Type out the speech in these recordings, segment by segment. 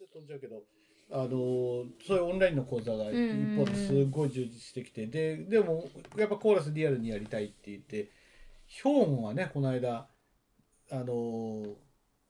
話飛んじゃうけど、あのそういうオンラインの講座が一方ですごい充実してきて、ででもやっぱコーラスリアルにやりたいって言って兵庫はねこの間あの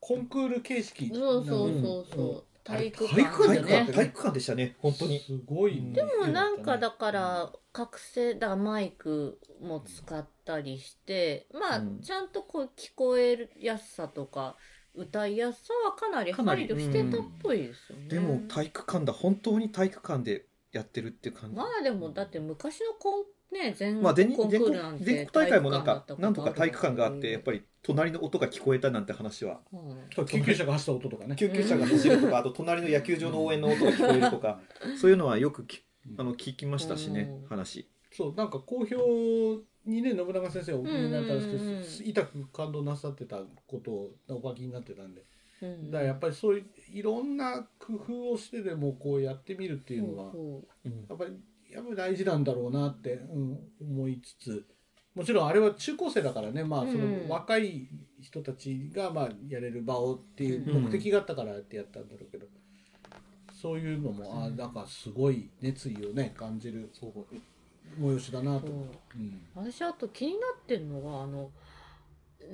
コンクール形式そうそうそうそう。体育体育館ね。でね。体育館でしたね本当に。すごい、でもなんかだから覚醒だマイクも使ったりして、まあうん。ちゃんとこう聞こえるやすさとか歌いやすさはかなり配慮してたっぽいですよね。でも体育館だ本当に体育館でやってるって感じ。まあでもだって昔のコンね全まあ、全コンク全国ールなんて全国大会もなんかなんとか体育館があってやっぱり、り隣の音が聞こえたなんて話は。うん。救急車が走った音とかね。救急車が走るとかあと隣の野球場の応援の音が聞こえるとかそういうのはよくきあの聞きましたしねうん。話そうなんか好評にね信長先生お気になったんですけど、うんうんうん痛く感動なさってたことをお書きになってたんで。うんだからやっぱりそういういろんな工夫をしてでもこうやってみるっていうのはやっぱりやっぱり大事なんだろうなって、うん、思いつつ。もちろんあれは中高生だからね、まあ、そうん。の若い人たちがまあやれる場をっていううん目的があったからってやったんだろうけど、そういうのもあなんかすごい熱意をね感じる催しだなと。そう。うん。私あと気になってるのがあの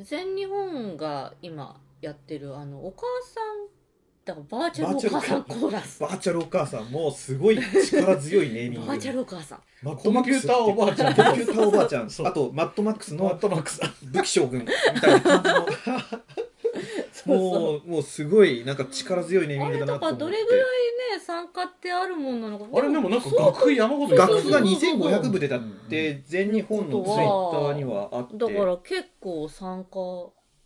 全日本が今やってるあのお母さんだからバーチャルお母さんコーラス。バーチャルお母さんもすごい力強いネーミングバーチャルお母さん。マッコンピューターおばあちゃん。コンピューターおばあちゃん。そう。あとマッドマックスマッのトマックス。武器将軍みたいな感じの もうもうすごいなんか力強いネーミングだなと思って。どれぐらいね参加ってあるもんなのか。あれでもなんか学費山ほど楽譜がそうそうそう2500部でだって全日本のツイッターにはあって。だから結構参加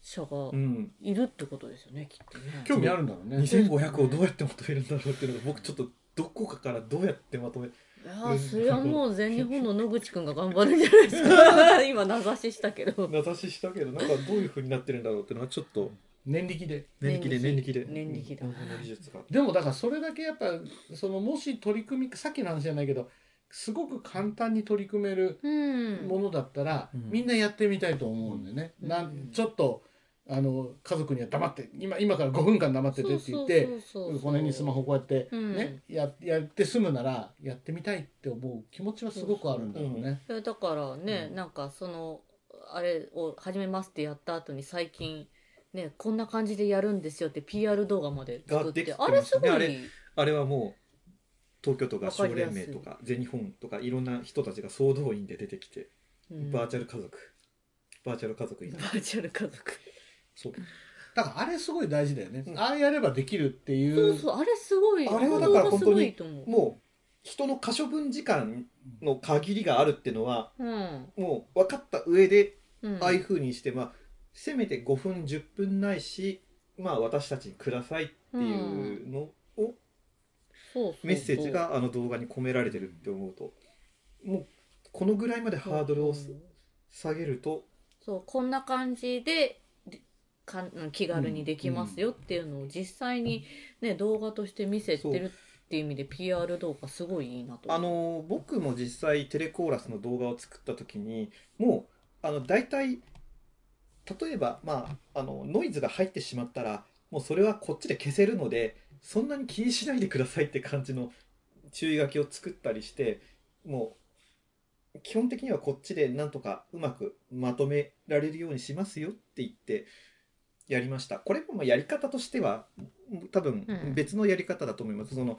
者がうん、いるってことですよねきっとね。興味あるんだろうね。2500をどうやってまとめるんだろうっていうのが僕ちょっとどこかからどうやってまとめいやーそれはもう全日本の野口くんが頑張るんじゃないですか。今名指ししたけど。名指ししたけどなんかどういうふうになってるんだろうっていうのはちょっと年力で。年力で年力。で。年力だ。うん。技術がでもだからそれだけやっぱそのもし取り組みさっきの話じゃないけどすごく簡単に取り組めるうん。ものだったら、うん。みんなやってみたいと思うんでね、うん。なんちょっとあの家族には黙って今今から5分間黙っててって言ってそうそうそうそうこの辺にスマホこうやってうん。ね、ややって済むならやってみたいって思う気持ちはすごくあるんだろうね。いやだからね、うん。なんかそのあれを始めますってやった後に最近ねこんな感じでやるんですよって PR 動画まで作って。あれすごい、あれあれはもう東京都合唱連盟とか全日本とかいろんな人たちが総動員で出てきて、うん。バーチャル家族。バーチャル家族になるバーチャル家族。そう。だからあれすごい大事だよね。うん。ああやればできるっていそうう。そうあれすごいあれはだからの動画すごいと思う。もう人の可処分時間の限りがあるっていうのはうん。もう分かった上でうん。ああいうふうにして、まあ、せめて5分10分ないし、まあ、私たちにくださいっていうのを、メッセージがあの動画に込められてるって思うともうこのぐらいまでハードルを下げるとそうこんな感じででかん気軽にできますよっていうのを実際に、ね、動画として見せてるっていう意味で PR 動画すごいいいなと。あの僕も実際テレコーラスの動画を作った時にもうあの大体例えば、まあ、あのノイズが入ってしまったらもうそれはこっちで消せるのでそんなに気にしないでくださいって感じの注意書きを作ったりしてもう基本的にはこっちでなんとかうまくまとめられるようにしますよって言ってやりました。これもまあやり方としては多分うん。別のやり方だと思います、その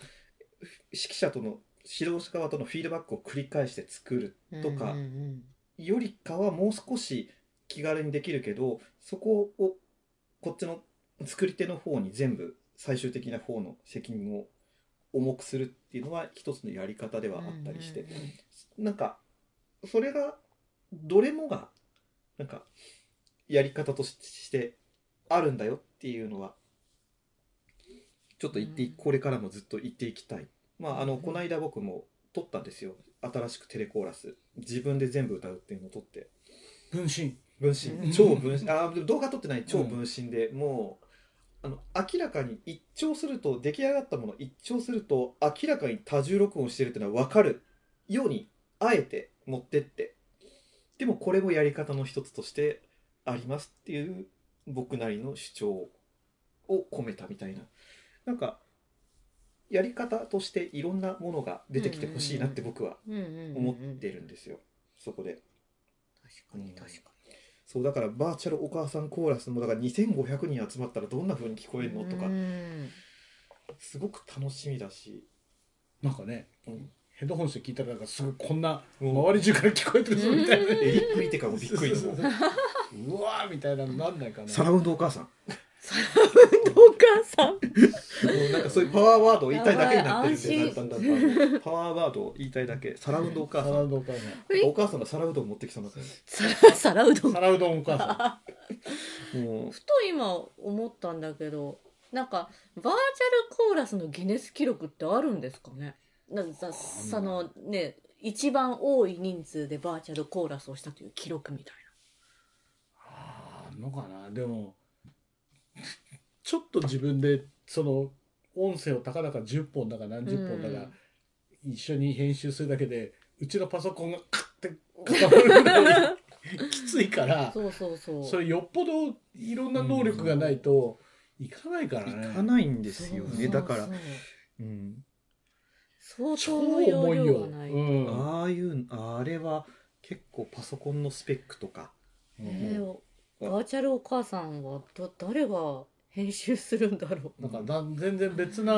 指揮者との指導者側とのフィードバックを繰り返して作るとかうんうんよりかはもう少し気軽にできるけどそこをこっちの作り手の方に全部最終的な方の責任を重くするっていうのは一つのやり方でうんはあったりしてうなんかそれがどれもがなんかやり方としてあるんだよっていうのはちょっと言ってこれからもずっと言っていきたい。まああのうん。この間僕も撮ったんですよ。新しくテレコーラス。自分で全部歌うっていうのを撮って。分身。分うん。身超分身。あでも動画撮ってない。超分身で、もうあの明らかに一聴すると出来上がったものを一聴すると明らかに多重録音してるっていうのは分かる。ようにあえて持ってって。でもこれもやり方の一つとしてありますっていう僕なりの主張を込めたみたいな。なんかやり方としていろんなものが出てきてほしいなって僕はうんうんうん思ってるんですよ、そこで。確かに確かそうだからバーチャルお母さんコーラスもだから2500人集まったらどんな風に聞こえるの？にとか。うんすごく楽しみだし、なんかね、うん。ヘッドホンして聞いたらなんかすごいこんなうん。周り中から聞こえてるぞみたいな、エリック・イテカもびっくり うわーみたいなのなんないかな。サラウンドお母さんお母さん。もうなんかそういうパワーワードを言いたいだけになってるんですよだんだんだんだんパワーワードを言いたいだけ。サラウンドお母サさん。ラウドお母さえお母さんが皿うどん持ってきそうになって皿皿うどんんサラウドお母さもう。ふと今思ったんだけどなんかバーチャルコーラスのギネス記録ってあるんですかね？なんかさそのね一番多い人数でバーチャルコーラスをしたという記録みたいんあーあんのかな？でもちょっと自分でその音声をたかだか10本だか何十本だか一緒に編集するだけでうちのパソコンがカッて固まるぐらい きついからなそうそうそう。それよっぽどいろんな能力がないといかないからね。いかないんですよそうそうねだからそううん。相超当重いよ。うん。ああいうあれは結構パソコンのスペックとか。えーバーチャルお母さんはど誰が編集するんだろう。だからだ全然別な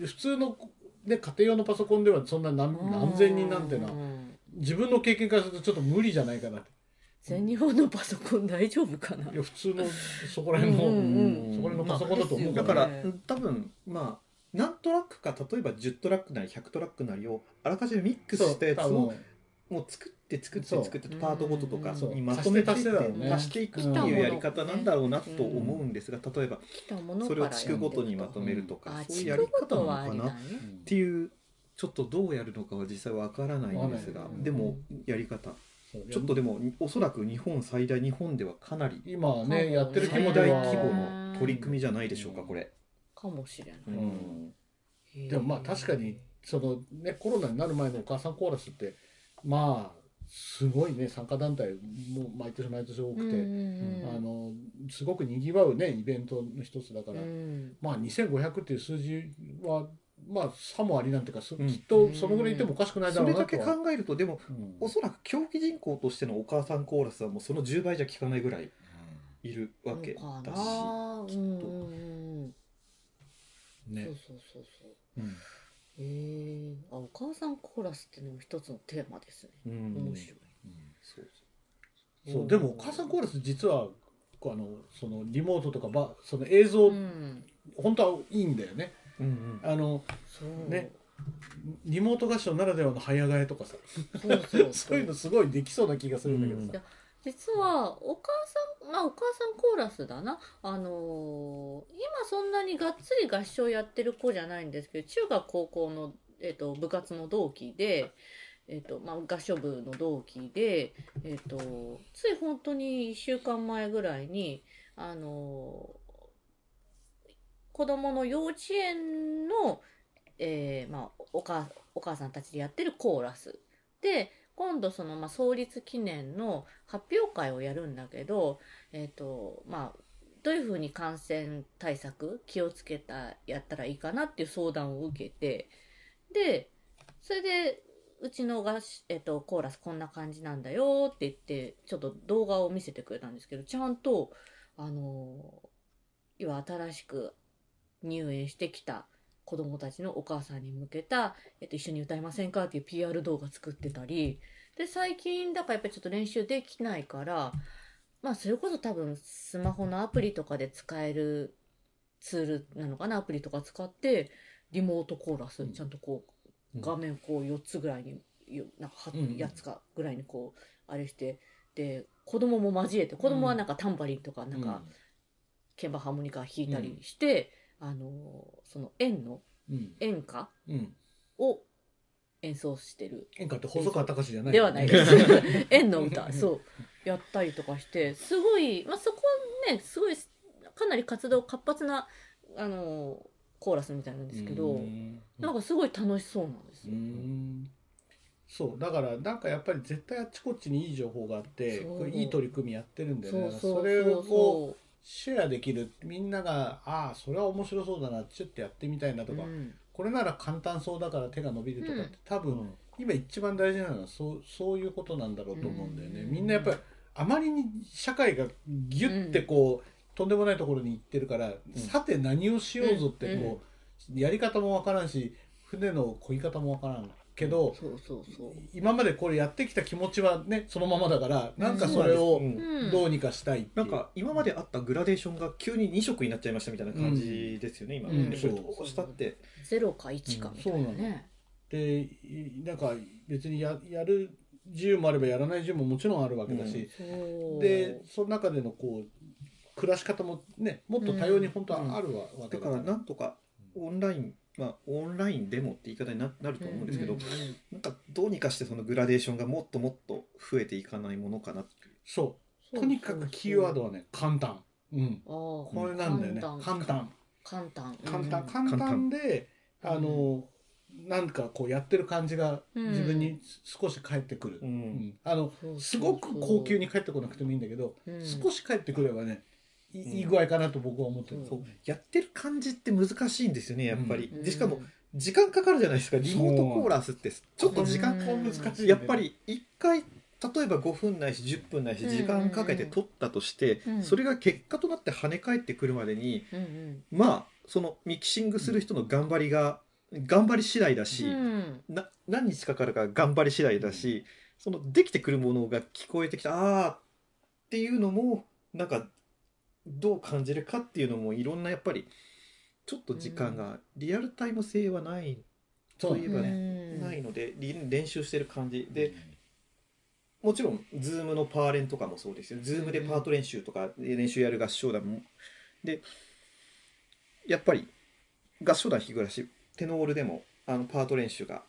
普通の、ね、家庭用のパソコンではそんな何何千人なんてのはうん自分の経験からするとちょっと無理じゃないかなって。全日本のパソコン大丈夫かな。いや普通のそこら辺の、うんうんうん。そこら辺のパソコンだと思うだからね多分まあ何トラックか例えば10トラックなり100トラックなりをあらかじめミックスしたやつ多を分もう作って作って作ってパートごととかそうにまとめて足していくっていうやり方なんだろうなと思うんですが例えばそれを地区ごとにまとめるとかあそういうやり方なのかなっねていうちょっとどうやるのかは実際わからないんですがでもやり方。ちょっとでもおそらく日本最大日本ではかなり今はね。やってる規最大規模の取り組みじゃないでしょうかこれ。かもしれない、でもまあ確かにそのねコロナになる前のお母さんコーラスってまあすごいね参加団体も毎年毎年多くて、あのすごくにぎわうねイベントの一つだから、うん。まあ2500っていう数字はまあさもありなんていうか、そうん。きっとそのぐらいいてもおかしくないだそれだけろうなとは、考えるとでもうん。おそらく競技人口としてのお母さんコーラスはもうその10倍じゃ効かないぐらいいるわけだしきっと。ね。そうそうそうそう。うんへえあお母さんコーラスっていうのも一つのテーマですね。うん。面白い、そうそう。でもお母さんコーラス実はあのそのリモートとかばその映像、うん。本当はいいんだよね。うんうん。あのそう。ねリモート合唱ならではの早替えとかさ。そうそうそう。いうのすごいできそうな気がするんだけどさ、実はお母さんまあお母さんコーラスだな。あのー今そんなにがっつり合唱やってる子じゃないんですけど中学高校の、えっと部活の同期で、えっとまあ、合唱部の同期で、えっとつい本当に1週間前ぐらいにあのー子供の幼稚園の、えーまあ、お母お母さんたちでやってるコーラス。で今度その、まあ、創立記念の発表会をやるんだけど、えっとまあ、どういうふうに感染対策気をつけたやったらいいかなっていう相談を受けてでそれでうちのがし、えっと、コーラスこんな感じなんだよって言ってちょっと動画を見せてくれたんですけどちゃんとあの要は新しく入園してきた子供たちのお母さんに向けた、えっと、一緒に歌いませんかっていう PR 動画作ってたり。で最近だからやっぱりちょっと練習できないからまあそれこそ多分スマホのアプリとかで使えるツールなのかなアプリとか使ってリモートコーラスちゃんとこう画面こう4つぐらいによなんかはうんうん。やつかぐらいにこうあれしてで子供も交えて子供はなんかタンバリンとかなんか鍵盤ハーモニカ弾いたりして、あのその円のうん。演歌を演奏してる。演歌って細川隆じゃないではないです。円の歌。そう。やったりとかしてすごい、まあ、そこはねすごいかなり活動活発なあのコーラスみたいなんですけど、うん。なんかすごい楽しそうなんですうよ。ん。そう。だからなんかやっぱり絶対あっちこっちにいい情報があってそう。これいい取り組みやってるんでね。そうそうれそう。をそシェアできるみんながああそれは面白そうだなちょっとやってみたいなとか、うん。これなら簡単そうだから手が伸びるとかって、うん。多分、今一番大事なのはそうそういうことなんだろうと思うんだよね、うん。みんなやっぱりあまりに社会がギュッてこう、とんでもないところに行ってるから、さて何をしようぞってこう、やり方もわからんし船の漕ぎ方もわからんけど、そうそうそう。今までこれやってきた気持ちはねそのままだからなんかそれをどうにかしたいう。なんか今まであったグラデーションが急に2色になっちゃいましたみたいな感じですよね、今、うん。でこれどうしたって、ゼロか1かみたいなうん。そうなねでいなんか別にややる自由もあればやらない自由ももちろんあるわけだし、そう。でその中でのこう暮らし方もねもっと多様に本当はあるわ,、わけだからなんとかオンラインまあオンラインでもって言い方にななると思うんですけど、うんなんかどうにかしてそのグラデーションがもっともっと増えていかないものかなっていう。そう。とにかくキーワードはね簡単。うん。ああこれなんだよね。簡単。簡単。簡単。簡単。うん簡単でうんあのなんかこうやってる感じがうん。自分に少し返ってくる、ううんん。あのそうそうそう。すごく高級に返ってこなくてもいいんだけど、うん。少し返ってくればねいうん。いい具合かなと僕は思ってる、うんそう。やってる感じって難しいんですよねやっぱり、うん。でしかも時間かかるじゃないですか。リモートコーラスってちょっと時間うん難しいやっぱり1回例えば5分ないし10分ないし時間かけて撮ったとして、うんそれが結果となって跳ね返ってくるまでにまあそのミキシングする人の頑張りが頑張り次第だし、うん。な何日かかるか頑張り次第だしそのできてくるものが聞こえてきたああっていうのもなんかどう感じるかっていうのもいろんなやっぱりちょっと時間がリアルタイム性はないといえばねうん。ないのでり練習してる感じ。でもちろん Zoom のパーレンとかもそうですよ。Zoom でパート練習とか練習やる合唱団も。でやっぱり合唱団日暮らしテノールでもあのパート練習が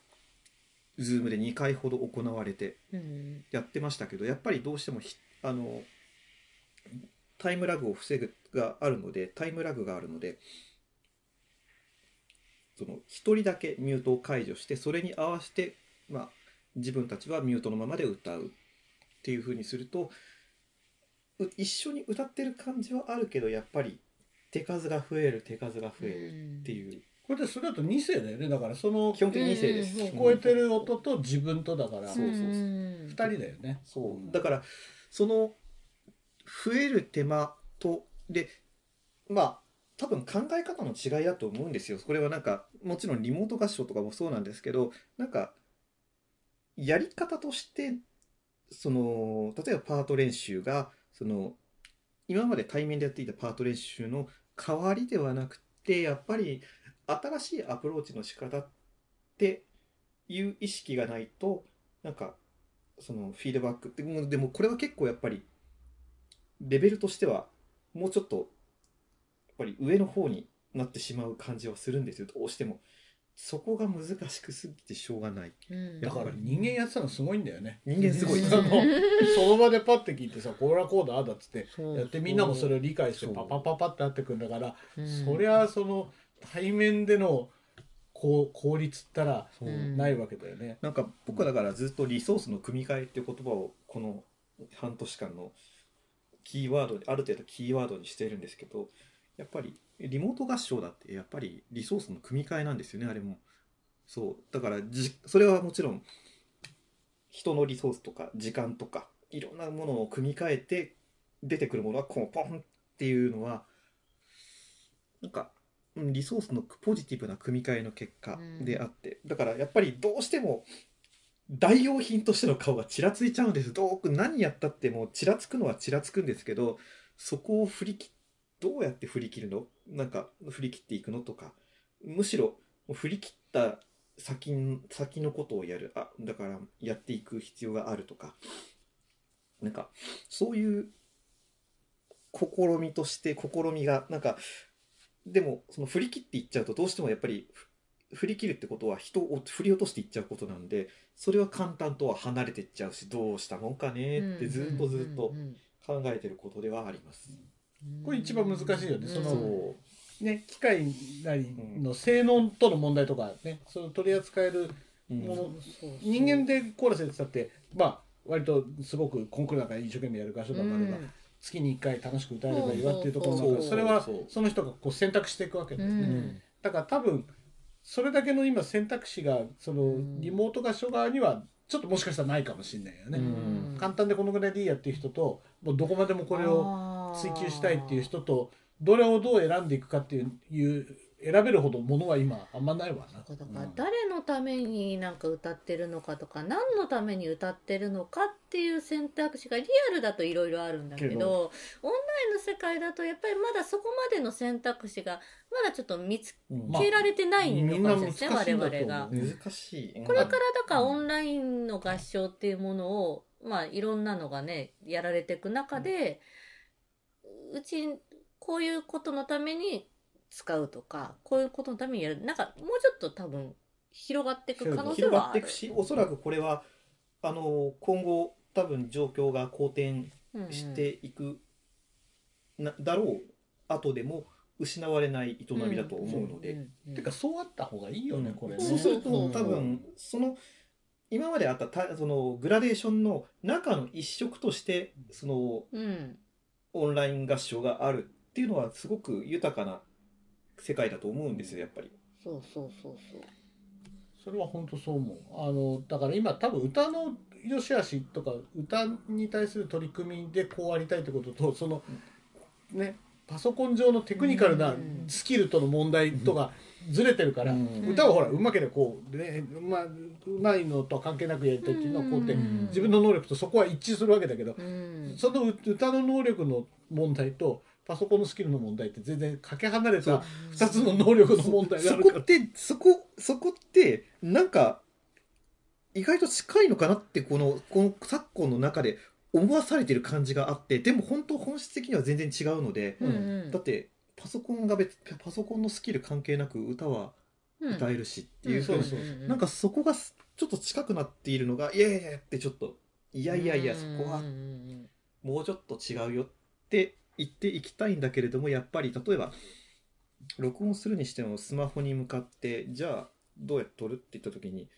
Zoom で2回ほど行われてうん。やってましたけどやっぱりどうしてもひあのタイムラグを防ぐがあるのでタイムラグがあるのでその1人だけミュートを解除してそれに合わせて、まあ、自分たちはミュートのままで歌うっていう風にするとう一緒に歌ってる感じはあるけどやっぱり手数が増える手数が増えるっていう。これでそれだと2世だよね。だからその基本的に2世です。うん。聞こえてる音と自分とだから。そうそうそう。うん。2人だよね。そう。だからその増える手間とでまあ多分考え方の違いだと思うんですよ。これはなんかもちろんリモート合唱とかもそうなんですけどなんかやり方としてその例えばパート練習がその今まで対面でやっていたパート練習の代わりではなくてやっぱり新しいアプローチの仕方っていう意識がないとなんかそのフィードバックでもでもこれは結構やっぱりレベルとしてはもうちょっとやっぱり上の方になってしまう感じはするんですよ。どうしても。そこが難しくすぎてしょうがない。うん。だから人間やってたのすごいんだよね。人間すごい。あのその場でパッて聞いてさこれはこうだああだっつって。やってみんなもそれを理解してパパパパってなってくるんだからうん。そりゃその対面でのこう効率ったらないわけだよね。なんか僕はだからずっとリソースの組み替えっていう言葉をこの半年間のキーワードにある程度キーワードにしてるんですけどやっぱりリモート合唱だってやっぱりリソースの組み替えなんですよねあれも。そう。だからじそれはもちろん人のリソースとか時間とかいろんなものを組み替えて出てくるものはこうポンっていうのはなんかうんリソースのポジティブな組み替えの結果であって、だからやっぱりどうしても代用品としての顔がちらついちゃうんです。どう何やったってもうちらつくのはちらつくんですけどそこを振り切どうやって振り切るの？なんか振り切っていくのとか。むしろ振り切った先先のことをやる。あだからやっていく必要があるとか。なんかそういう試みとして試みがなんかでもその振り切っていっちゃうとどうしてもやっぱり振り切るってことは人を振り落としていっちゃうことなんでそれは簡単とは離れていっちゃうしどうしたもんかねってずっとずっとうん考えてることではあります。うん。これ一番難しいよね。そのそね機械なりの性能との問題とかね。その取り扱えるう、うん。ものそうそう。人間でコーラスやってたってまあ割とすごくコンクールなんか一生懸命やる合唱団もあれば、月に1回楽しく歌えればいいわっていうところだからそれはその人がこう選択していくわけですね。うん。だから多分それだけの今選択肢がそのん。リモート合唱側にはちょっともしかしたらないかもしれないよね。うん。簡単でこのぐらいでいいやっていう人ともうどこまでもこれをを追求したいっていう人とどれをどう選んでいくかっていう選べるほどものは今あんまないわな。だから誰のためになんか歌ってるのかとか何のために歌ってるのかっていう選択肢がリアルだといろいろあるんだけどけど。オンラインの世界だとやっぱりまだそこまでの選択肢がまだちょっと見つうんまあけられてないのかもしれないですね、みんな難しいんだと我々が。難しい。これからだからオンラインの合唱っていうものを、まあいろんなのがねやられていく中で、うちこういうことのために使うとかこういうことのためにやる。なんかもうちょっと多分広がっていく可能性広がはある。っていくしおそらくこれはあの今後多分状況が好転していく、なだろう後でも失われない営みだと思うので、んうんてかそうあった方がいいよね、うん。これね。そうするとうん多分その今まであったたそのグラデーションの中の一色としてそのうんオンライン合唱があるっていうのはすごく豊かな世界だと思うんですよやっぱり。そうそうそうそう。それは本当そう思う。あのだから今多分歌の良し悪しとか歌に対する取り組みでこうありたいってこととそのねパソコン上のテクニカルなうんスキルとの問題とかずれてるから、うん。歌はほらうまければこうねうまうまいのとは関係なくやりたいっていうのはこうやってうん。自分の能力とそこは一致するわけだけど、うん。その歌の能力の問題とパソコンのスキルの問題って全然かけ離れた2つの能力の問題があるから。そこっ。てそこそこってなんか意外と近いのかなってこのこの昨今の中で思わされてる感じがあってでも本当本質的には全然違うので、うんうん。だってパソコンが別パソコンのスキル関係なく歌はうん。歌えるしっていうふうん。そうなんかそこがすちょっと近くなっているのがいやいやいやってちょっといやいやいやそこはもうちょっと違うよって言っていきたいんだけれどもやっぱり例えば録音するにしてもスマホに向かってじゃあどうやって撮るって言った時に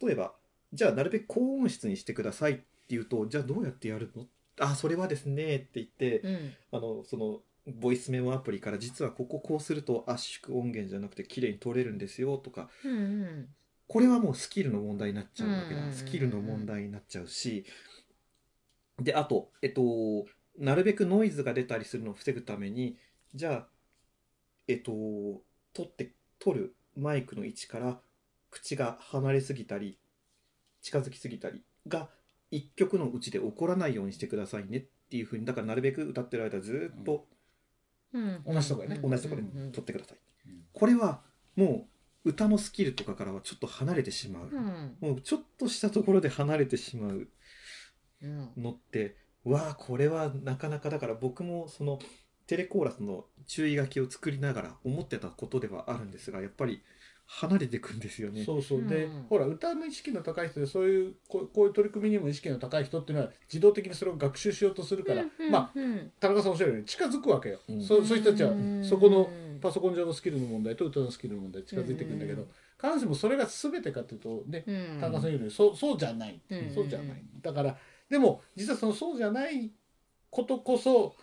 例えばじゃあなるべく高音質にしてくださいって言うとじゃあどうやってやるの？あそれはですねって言ってうん。あのそのボイスメモアプリから実はこここうすると圧縮音源じゃなくて綺麗に撮れるんですよとかうんうん。これはもうスキルの問題になっちゃうわけだ、うん。スキルの問題になっちゃうしであとえっとなるべくノイズが出たりするのを防ぐためにじゃあえっと取って取るマイクの位置から口が離れすぎたり近づきすぎたりが一曲のうちで起こらないようにしてくださいねっていうふうにだからなるべく歌ってる間ずっとうん。同じとこやね同じところでうんうん取ってください、うん。これはもう歌のスキルとかからはちょっと離れてしまう、うん。もうちょっとしたところで離れてしまう。うんのってわあこれはなかなかだから僕もそのテレコーラスの注意書きを作りながら思ってたことではあるんですがやっぱり離れていくんですよね。そうそう。で、うん。ほら歌の意識の高い人でそういうこうこういう取り組みにも意識の高い人っていうのは自動的にそれを学習しようとするから、うんまあうん。田中さんおっしゃるように近づくわけよ、うん。そうそういう人たちはうん。そこのパソコン上のスキルの問題と歌のスキルの問題近づいていくんだけど、うん。必ずしもそれが全てかというとねうん。田中さん言うようにそうそうじゃない、うん。そうじゃない。だからでも実はそのそうじゃないことこそ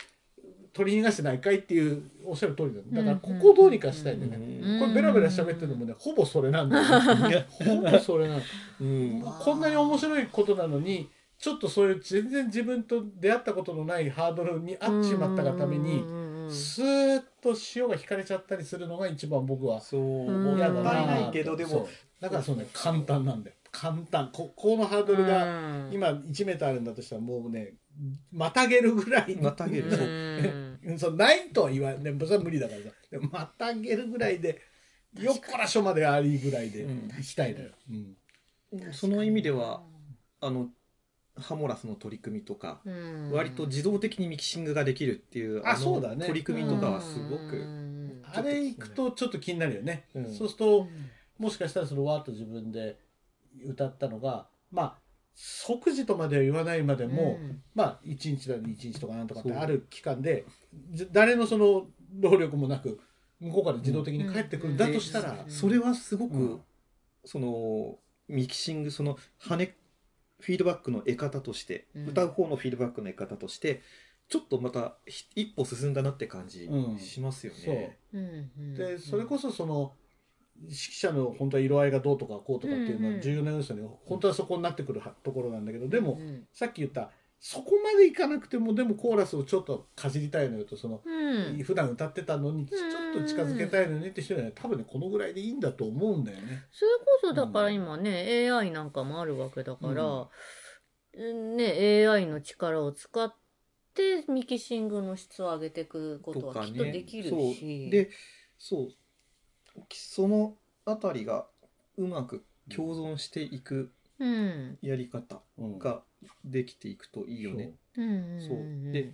取り逃がしてないかいっていうおっしゃる通りだ。だからここをどうにかしたいんだよね、うんこれベラベラ喋ってるのもね ほぼそれなんだよ、ね、ほぼそれなのうん。こんなに面白いことなのにちょっとそういう全然自分と出会ったことのないハードルに合っちまったがためにうんうんうんスーッと潮が引かれちゃったりするのが一番僕はそううんも嫌だなったいないけどでも。だからそうね簡単なんだよ簡単。ここのハードルがうん。今1メーターあるんだとしたらもうねまたげるぐらい。またげる。そうないとは言わないそれは無理だからさ。またげるぐらいでよっこらしょまでありぐらいでうん。行きたいのよ、うん。その意味ではあのハモラスの取り組みとかうん。割と自動的にミキシングができるっていうあのそうだね。取り組みとかはすごうくん。あれ行くとちょっと気になるよね、うん。そうするともしかしたらそのわーっと自分で歌ったのがまあ即時とまでは言わないまでも、うん。まあ1日だ1日とかなんとかってある期間でじ誰のその労力もなく向こうから自動的に帰ってくるんだとしたら、うん。それはすごく、うん。そのミキシングその跳ねフィードバックの得方として、うん。歌う方のフィードバックの得方としてちょっとまたひ一歩進んだなって感じうん。しますよね。そう。うんうん。でそれこそその指揮者の本当は色合いがどうとかこうとかっていうのうんうんは重要な要素に本当はそこになってくるはところなんだけどでもうん。さっき言ったそこまでいかなくてもでもコーラスをちょっとかじりたいのよとそのうん。普段歌ってたのにちょっと近づけたいのにって人には多分ねこのぐらいでいいんだと思うんだよね。それこそだから今ね、AI なんかもあるわけだから、ね AI の力を使ってミキシングの質を上げていくことはきっとできるし、でそうそのあたりがうまく共存していくうん。やり方うん。ができていくといいよね。う。んうんそうで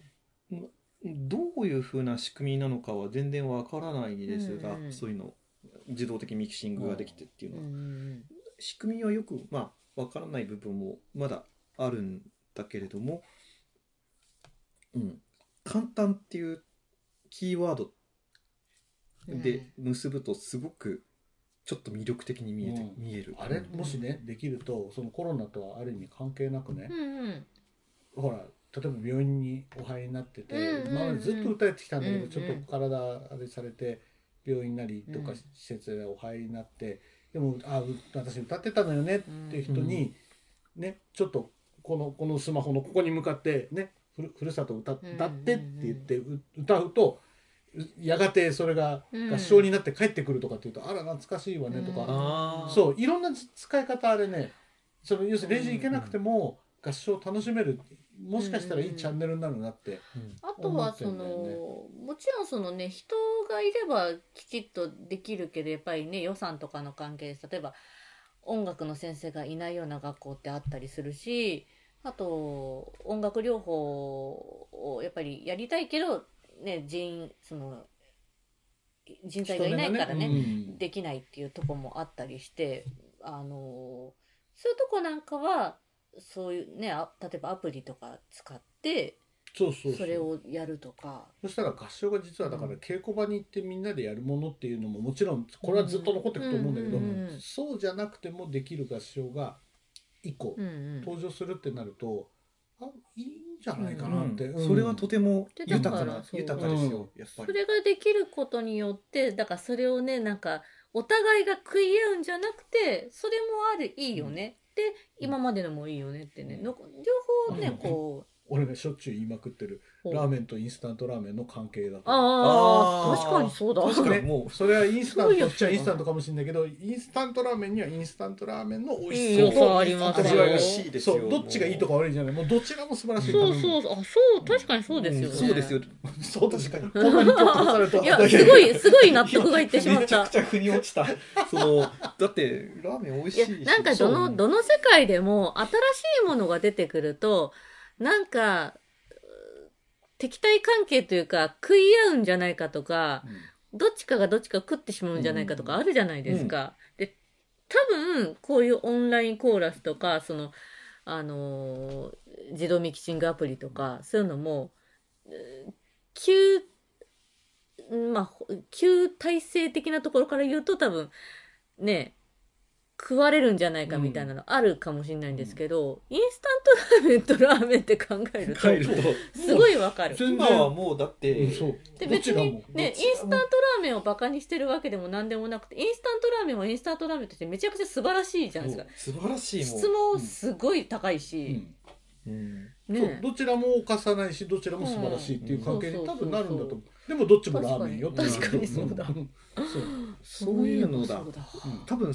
どういうふうな仕組みなのかは全然わからないですが、うんうんそういうの自動的ミキシングができてっていううのは、ん仕組みはよくまあわからない部分もまだあるんだけれども、うん、簡単っていうキーワードうんで結ぶとすごくちょっと魅力的に見えて、うん。見える。あれもしねできるとそのコロナとはある意味関係なくね。うんうん。ほら例えば病院にお入りになってて、うんうんうん。今までずっと歌えてきたんだけど、うんうんちょっと体あれされて病院なりとかうん施設でお入りになって、でもあう私歌ってたのよねっていう人に、ねちょっとこのこのスマホのここに向かってねふるふるさと歌歌ってって言ってう歌うとうやがてそれが合唱になって帰ってくるとかっていうと、あら懐かしいわねとか、あー。そういろんな使い方あれね。その要するにレジ行けなくても合唱を楽しめるもしかしたらいいチャンネルになるなって、うんあとはその、もちろんそのね人がいればきちっとできるけどやっぱりね予算とかの関係です例えば音楽の先生がいないような学校ってあったりするしあと音楽療法をやっぱりやりたいけどね人その人材がいないからねうん。できないっていうとこもあったりしてあのそういうとこなんかはそういうねあ例えばアプリとか使ってそうそうそれをやるとか。そしたら合唱が実はだから稽古場に行ってみんなでやるものっていうのももちろんこれはずっと残っていくと思うんだけど、そうじゃなくてもできる合唱が1個登場するってなると、あいいんじゃないかなって、うんそれはとてもで豊か豊かですよ、やっぱり。それができることによってだからそれをねなんかお互いが食い合うんじゃなくてそれもあるいいよね、で今までのもいいよねってね。の両方ねうん。こ俺がしょっちゅう言いまくってる。うラーメンとインスタントラーメンの関係だと。ああ確かにそうだ確かねにもうそれはインスタントっちゃインスタントかもしれな。いけどインスタントラーメンにはインスタントラーメンの美味しささありますよ味わいが美味しいですよ。そうどっちがいいとか悪いんじゃない。もうどちらも素晴らしい。そうそうそう。あそう確かにそうですよね、ん。そうですよ。そう確かにこんなに共感されるといやすごいすごい納得がいってしまった。めちゃくちゃ腑に落ちた。そのだってラーメン美味しい。なんかどのどの世界でも新しいものが出てくるとなんかう敵対関係というか食い合うんじゃないかとかどっちかがどっちか食ってしまうんじゃないかとかあるじゃないですか。で多分こういうオンラインコーラスとかそのあのー自動ミキシングアプリとかそういうのも旧まあほ旧体制的なところから言うと多分ね食われるんじゃないかみたいなのあるかもしれないんですけど、インスタントラーメンとラーメンって考えると帰ると。すごいわかる。今はもうだって、うん。そう。で別にねインスタントラーメンをバカにしてるわけでも何でもなくてインスタントラーメンはインスタントラーメンとしてめちゃくちゃ素晴らしいじゃないですか素晴らしいもん。質もすごい高いうん。し、うん。そう。ねどちらも犯さないしどちらも素晴らしいっていう関係にうん多分なるんだと思う。でもどっちもラーメンよっていう。確かにそうだ。ん。そう。そういうのだ。そうだ。多分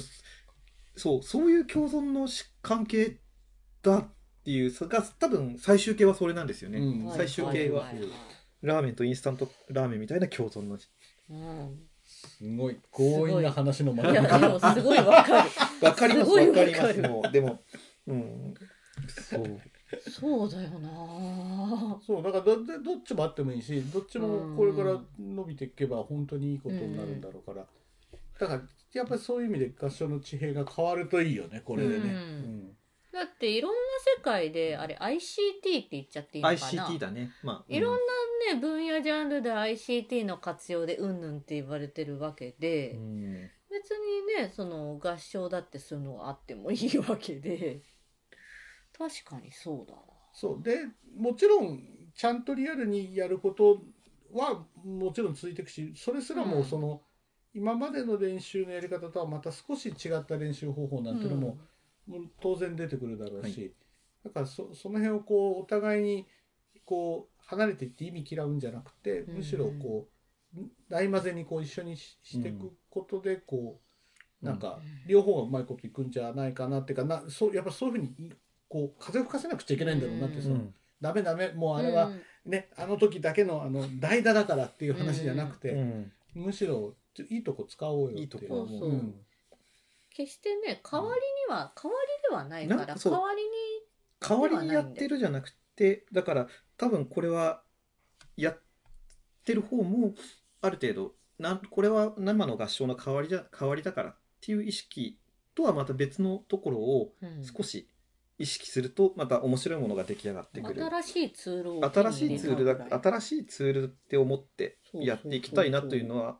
そうそういう共存のし関係だっていうそれが多分最終形はそれなんですよね、うん。最終形は、い。いい。ラーメンとインスタントラーメンみたいな共存の。うんすごい。強引な話のまいやでもすごいわかる。わかりますわかりますもう。でもうん。そう。そうだよな。そうだからどどどっちもあってもいいしどっちもこれから伸びていけば本当にいいことになるんだろうから、だからやっぱりそういう意味で合唱の地平が変わるといいよねこれでね、だっていろんな世界であれ ICT って言っちゃっていいのかな？ICT だね。まあいろんなね分野ジャンルで ICT の活用でうんぬんって言われてるわけで、うん。別にねその合唱だってそういうのがあってもいいわけで。確かにそうだわ。そう。でもちろんちゃんとリアルにやることはもちろん続いていくしそれすらもその、今までの練習のやり方とはまた少し違った練習方法なんていうのも,、もう当然出てくるだろうし、だからそその辺をこうお互いにこう離れていって意味嫌うんじゃなくて、うん。むしろこう大混ぜにこう一緒にししていくことでこう、なんか両方がうまいこといくんじゃないかなっていうかなそうやっぱそういうふうにこう風を吹かせなくちゃいけないんだろうなって、うんそのダメダメもうあれはうん。ね、あの時だけのあの代打だからっていう話じゃなくて、うん。むしろいいとこ使おうよっていういいとこ。そうそう。うん。決してね代わりには代わりではないからなんかそう。代わりに代わりにやってるじゃなくてだから多分これはやってる方もある程度なんこれは生の合唱の代わりじゃ代わりだからっていう意識とはまた別のところをうん。少し意識するとまた面白いものが出来上がってくる。新しいツールを新しいツールだ新しいツールって思ってやっていきたいなというのは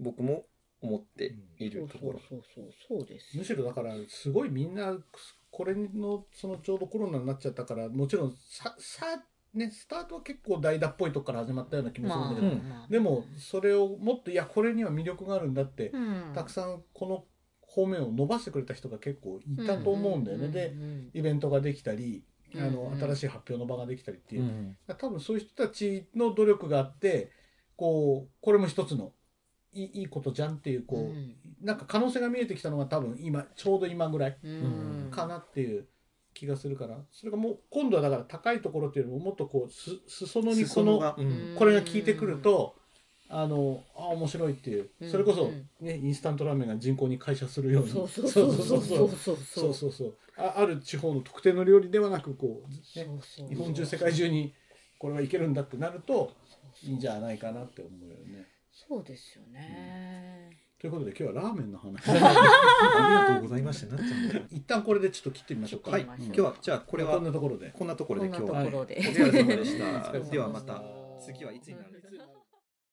僕も思っているところ。そうそうそうですむしろだからすごいみんなこれのそのちょうどコロナになっちゃったからもちろんささねスタートは結構代打っぽいとこから始まったような気もするんだけど、うんまあでもそれをもっといやこれには魅力があるんだって、うん。たくさんこの方面を伸ばしてくれた人が結構いたと思うんだよね、でうんイベントができたりあの、新しい発表の場ができたりっていう。う、ん。多分そういう人たちの努力があってこうこれも一つのいいことじゃんっていうこう、うん、なんか可能性が見えてきたのが多分今ちょうど今ぐらいかなっていう気がするから。それがもう今度はだから高いところっていうよりももっとこうす裾野にこの、うん、これが効いてくると。あのあ面白いっていう、それこそ、ね、インスタントラーメンが人口に会社するように。そうそうそう。そうそうそう。そうあある地方の特定の料理ではなくこう、ね、日本中世界中にこれはいけるんだってなるといいんじゃないかなって思うよね。そうですよね。ということで今日はラーメンの話。ありがとうございました。なっちゃうん。だ一旦これでちょっと切ってみましょうか。はい、今日はじゃあこれはこんなところで。こんなところで。今日はこんなところで。お疲れ様でした。ではまた。次はいつになる？